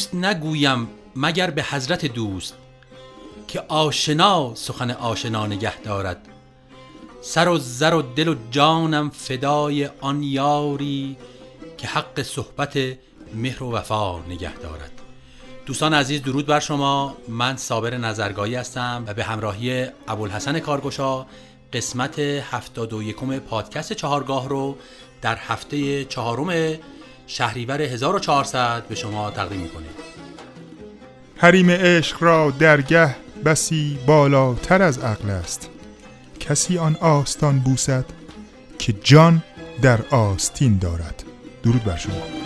دوست نگویم مگر به حضرت دوست که آشنا سخن آشنا نگه دارد. سر و زر و دل و جانم فدای آن یاری که حق صحبت مهر و وفا نگه دارد. دوستان عزیز درود بر شما. من صابر نظرگاهی هستم و به همراهی ابوالحسن کارگشا قسمت 71 پادکست چهارگاه رو در هفته چهارم شهریور 1400 به شما تقدیم می‌کنیم. حریم عشق را درگه بسی بالاتر از عقل است. کسی آن آستان بوسد که جان در آستین دارد. درود بر شما.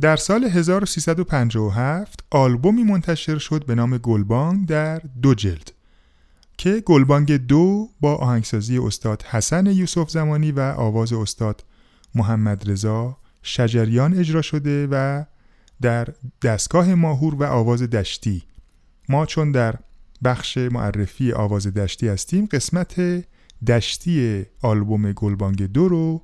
در سال 1357 آلبومی منتشر شد به نام گلبانگ در دو جلد که گلبانگ دو با آهنگسازی استاد حسن یوسف زمانی و آواز استاد محمد رضا شجریان اجرا شده و در دستگاه ماهور و آواز دشتی. ما چون در بخش معرفی آواز دشتی هستیم قسمت دشتی آلبوم گلبانگ دو رو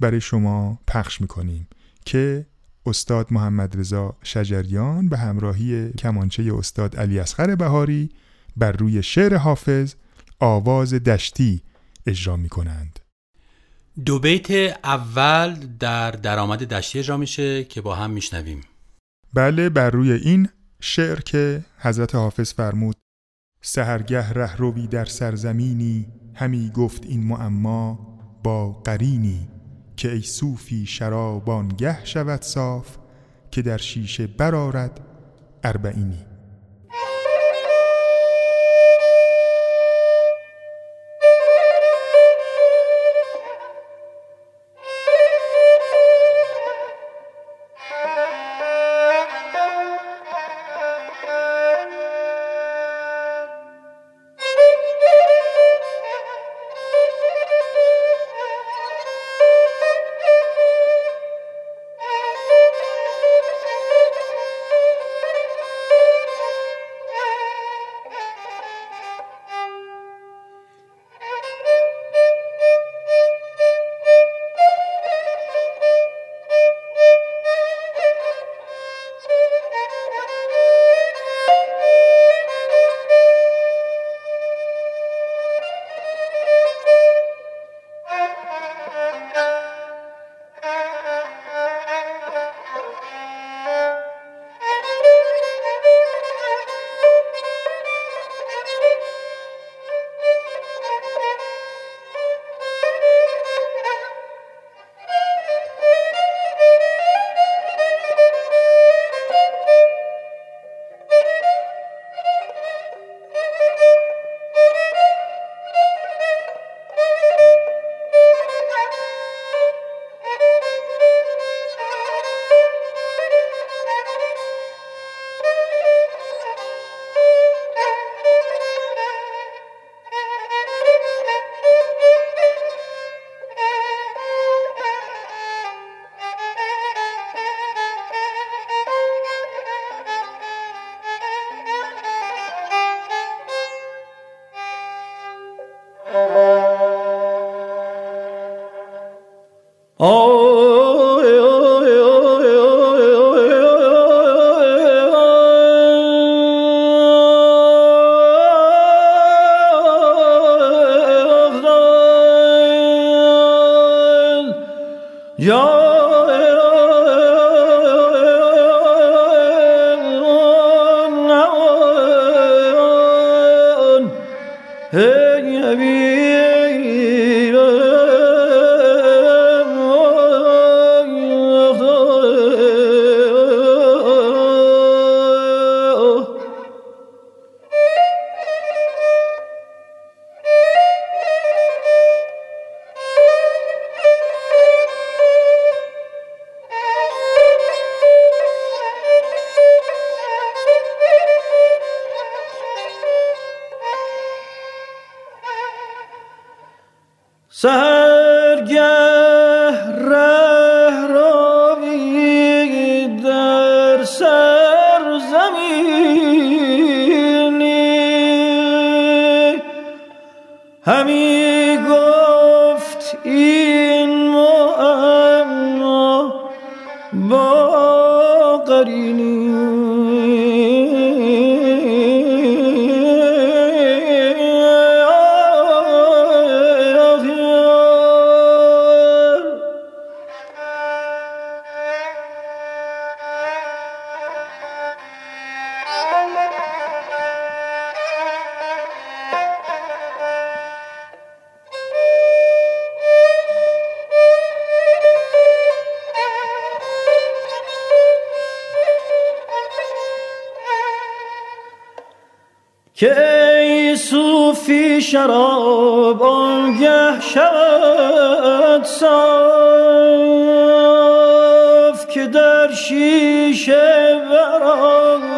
برای شما پخش می‌کنیم که استاد محمد رضا شجریان به همراهی کمانچه استاد علی اصغر بهاری بر روی شعر حافظ آواز دشتی اجرا می کنند. دو بیت اول در درآمد دشتی اجرا میشه که با هم میشنویم بله بر روی این شعر که حضرت حافظ فرمود سهرگه رهروی در سرزمینی همی گفت این معما با قرینی که ای صوفی شرابانگه شود صاف که در شیشه برارد اربعینی. So شراب آنگه شود صاف که در شیشه برارد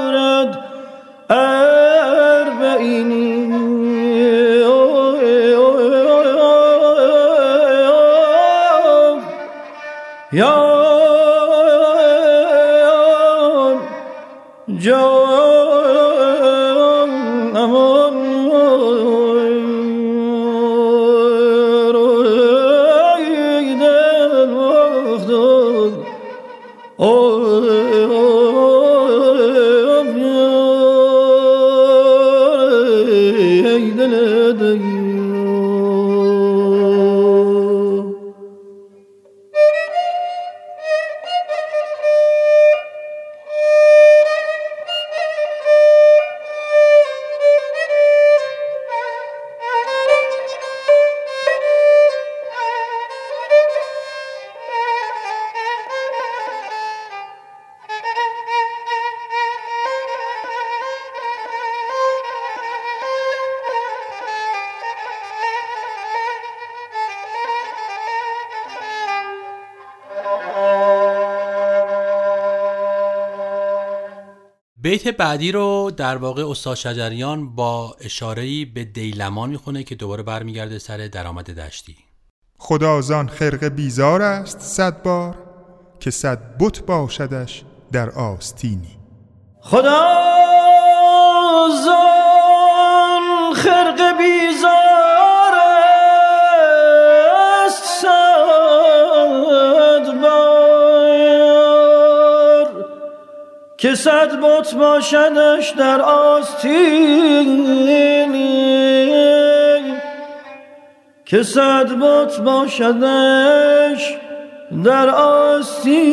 بیت بعدی رو در واقع استاد شجریان با اشارهی به دیلمان می‌خونه که دوباره برمیگرده سر درآمد دشتی. خدازان خرق بیزار است صد بار که صد بت باشدش در آستینی. خدا خرق بیزار که صد بت باشدش در آستینی. که صد بت باشدش در آستینی.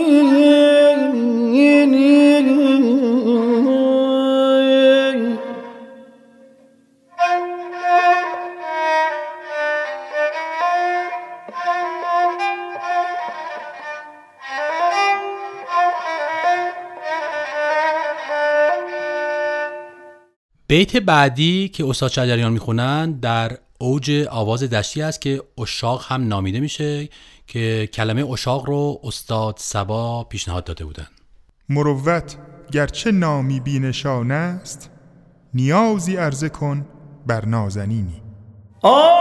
بیت بعدی که استاد شجریان می‌خونن در اوج آواز دشتی است که اشاق هم نامیده میشه که کلمه اشاق رو استاد سبا پیشنهاد داده بودن. مروت گرچه نامی بینشان است نیازی عرضه کن بر نازنینی. مروت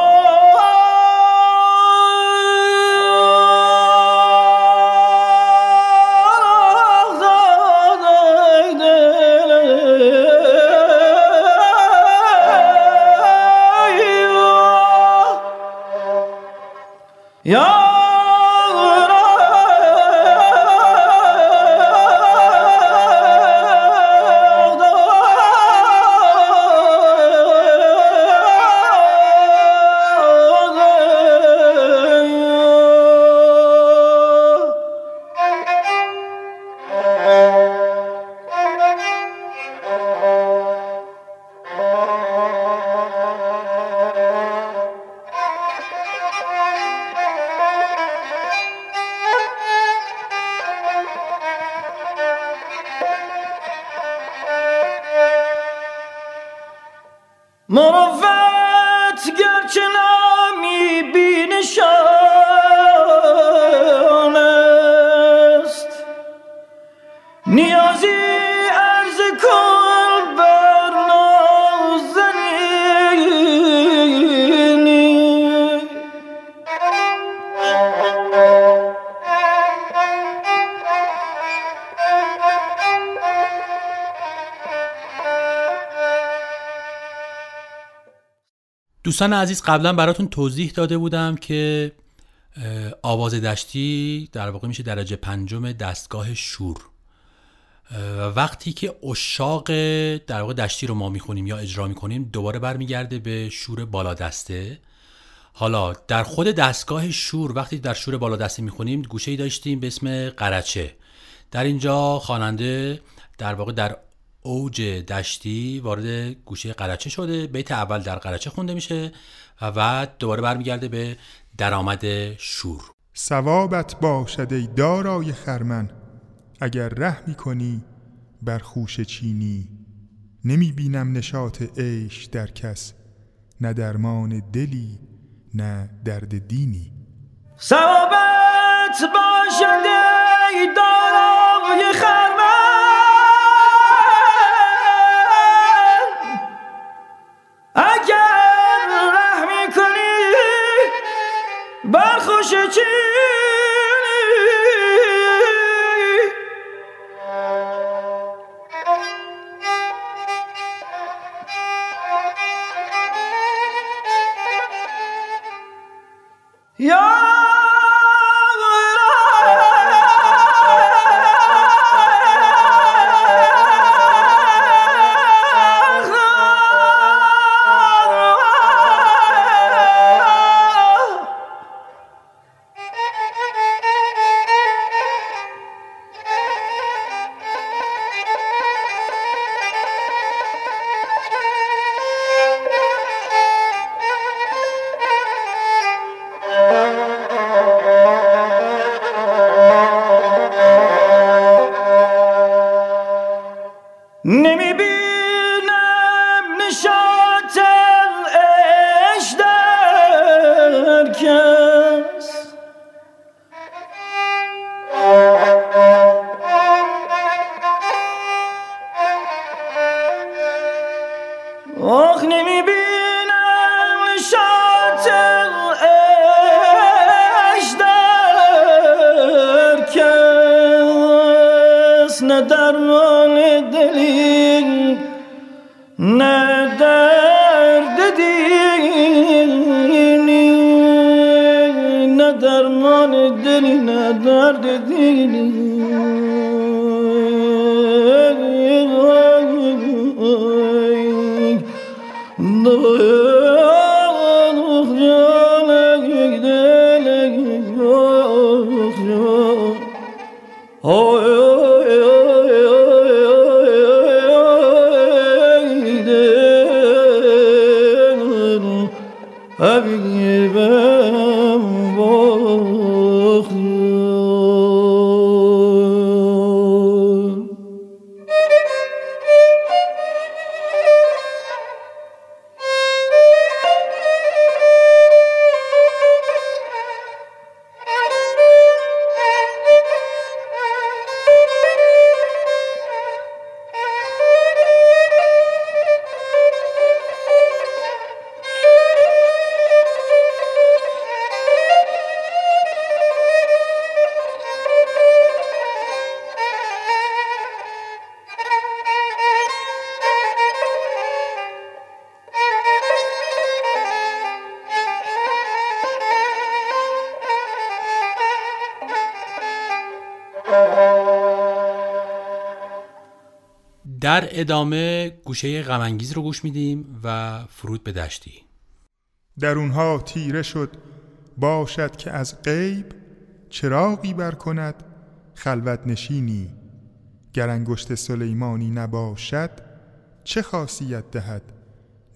دوستان عزیز قبلا براتون توضیح داده بودم که آواز دشتی در واقع میشه درجه پنجم دستگاه شور. وقتی که اشاق در واقع دشتی رو ما می‌خونیم یا اجرا می‌کنیم دوباره برمیگرده به شور بالا دسته حالا در خود دستگاه شور وقتی در شور بالا دسته می‌خونیم گوشه ای داشتیم به اسم قرچه. در اینجا خواننده در واقع در اوج دشتی وارد گوشه قرچه شده. بیت اول در قرچه خونده میشه و بعد دوباره برمیگرده به درآمد شور. ثوابت باشد ای دارای خرمن. اگر ره می‌کنی بر خوش چینی. نمی بینم نشاط عیش در کس نه درمان دلی نه درد دینی. ثوابت باشد ای دارای در ادامه گوشه غمانگیز رو گوش میدیم و فرود به دشتی. در اونها تیره شد. باشد که از غیب چراغی بر کند خلوت نشینی. گر انگشت سلیمانی نباشد چه خاصیت دهد؟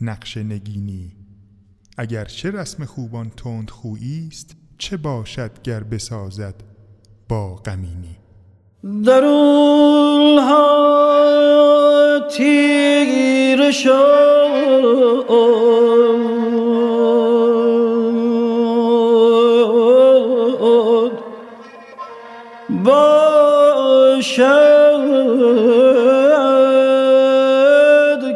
نقش نگینی. اگر چه رسم خوبان تند خویی است چه باشد گر بسازد با غمینی. در تیر شد باشد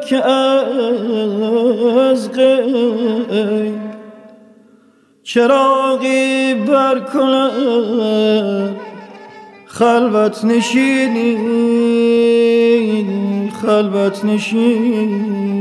که از غیب چراغی بر کند خلوت نشینی. خلوت نشینی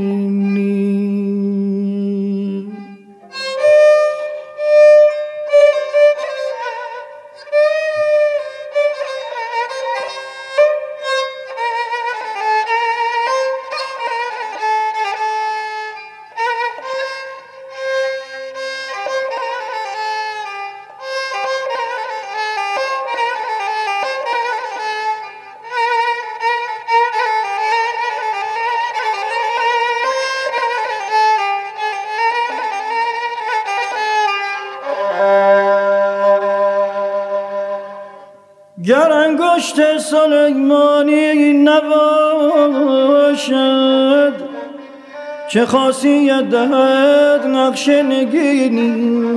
گر انگشت سلیمانی نباشد چه خاصیت دهد نقش نگینی؟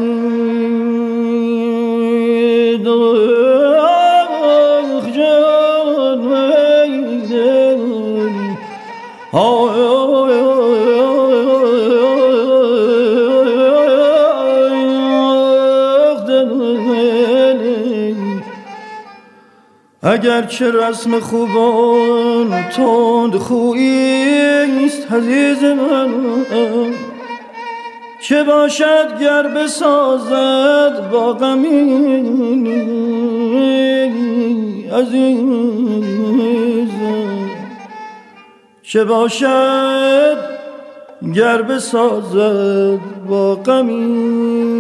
اگر چه رسم خوبان تند خوییست عزیز من. چه باشد گر بسازد با غمینی عزیز چه باشد گر بسازد با غمینی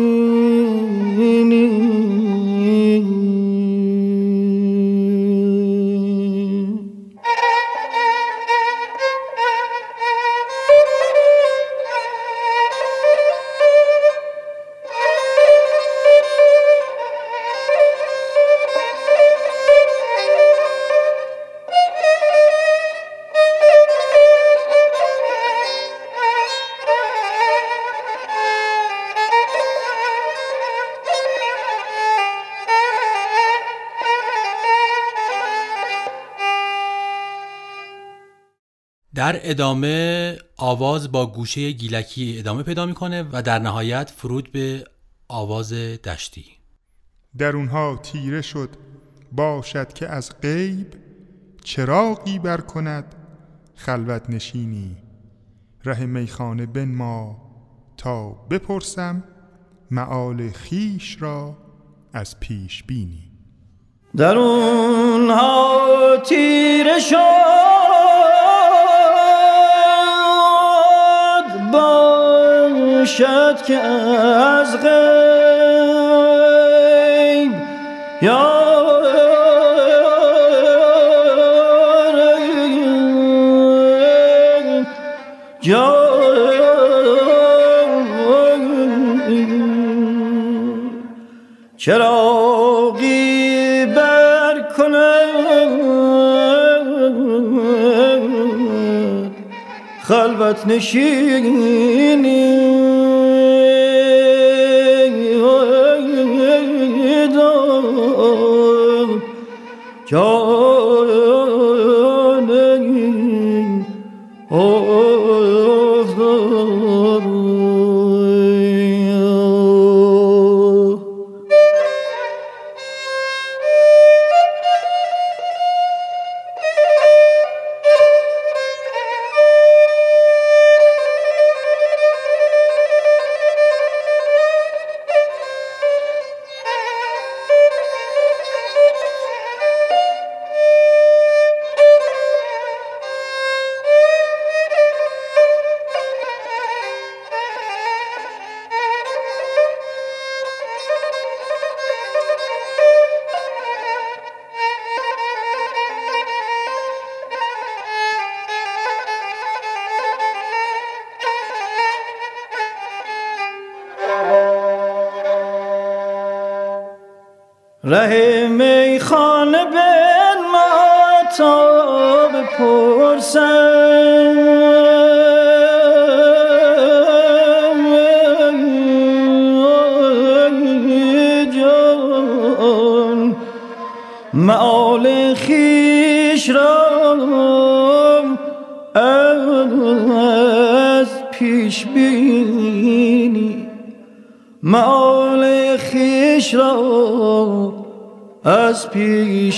در ادامه آواز با گوشه گیلکی ادامه پیدا می‌کنه و در نهایت فرود به آواز دشتی. در اونها تیره شد. باشد که از غیب چراغی بر کند خلوت نشینی. ره میخانه بن ما تا بپرسم معال خیش را از پیش بینی. در اونها تیره شد. باشد که از غیب یا چراغی بر خلوت نشینی. ره میخانه بن ما تا بپرسم.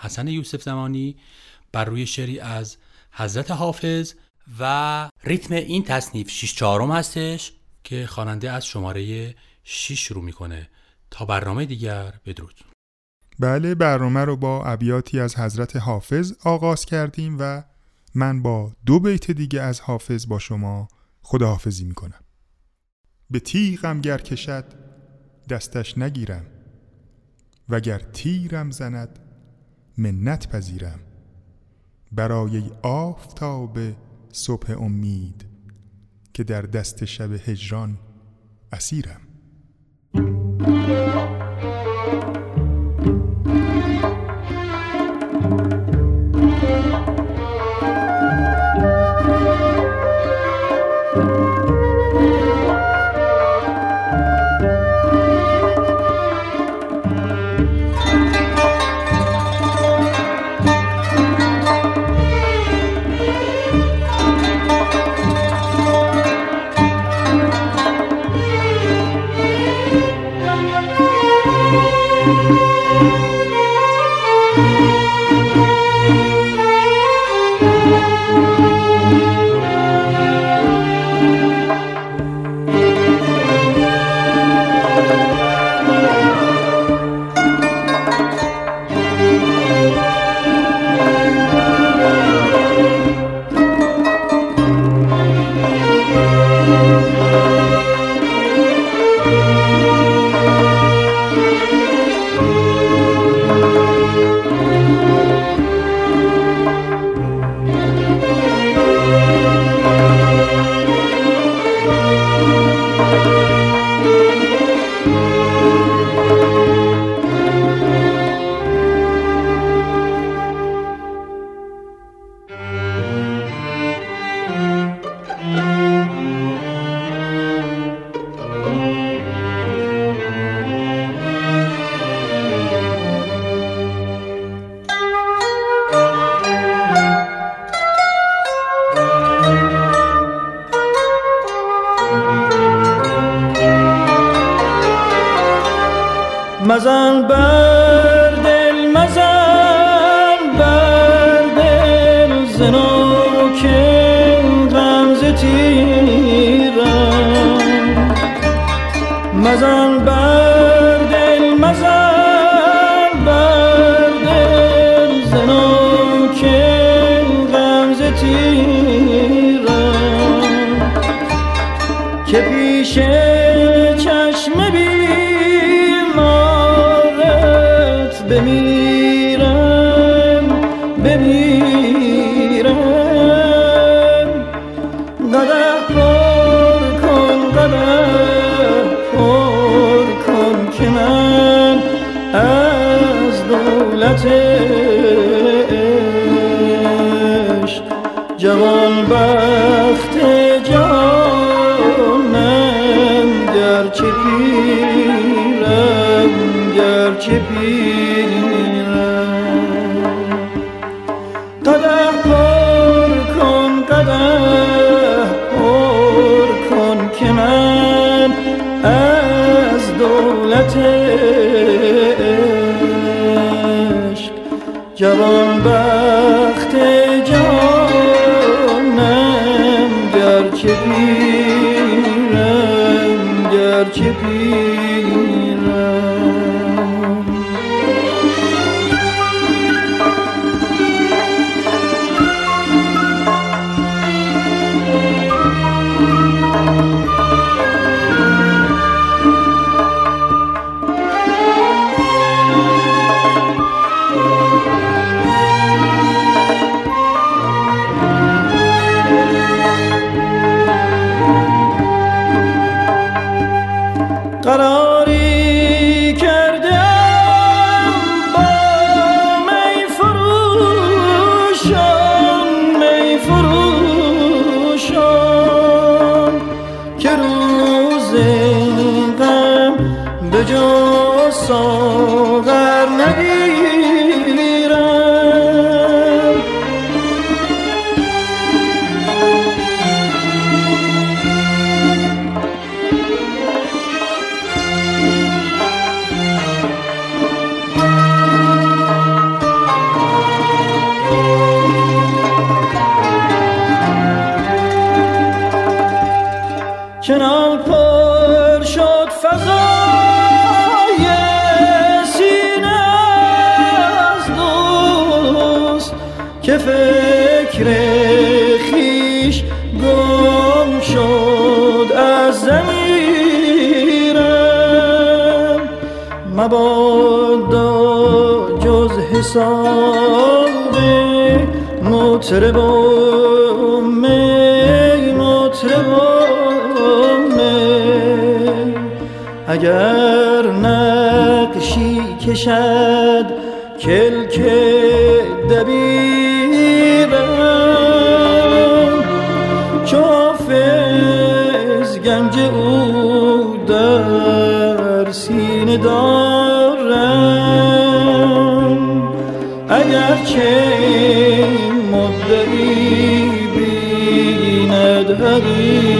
حسن یوسف زمانی بر روی شعری از حضرت حافظ و ریتم این تصنیف 6 چهارم هستش که خواننده از شماره 6 شروع می‌کنه. تا برنامه دیگر بدرود. بله برنامه رو با ابیاتی از حضرت حافظ آغاز کردیم و من با دو بیت دیگه از حافظ با شما خداحافظی می‌کنم. به تیغم گر کشد دستش نگیرم وگر تیرم زند منت پذیرم. برای آفتاب صبح امید که در دست شب هجران اسیرم. مزن بر گرچه پیرم کنال پر شد فضا سینه از دوست که فکر خیش گم شد از زمیرم. مبادا جز حساب مطرب اگر نقشی کشد کلک دبیرم. چافز گنج او در سینه دارم. اگرچه مدعی بیند حقیرم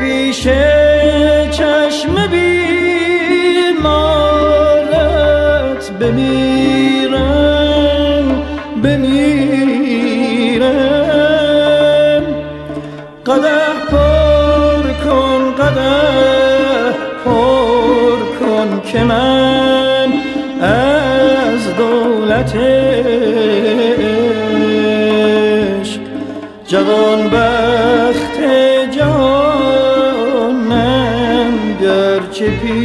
پیش چشم بیمارت بمیرم بمیرم. قده پر کن قده پر کن که من از دولت عشق جوان بخت جانم گرچه پیر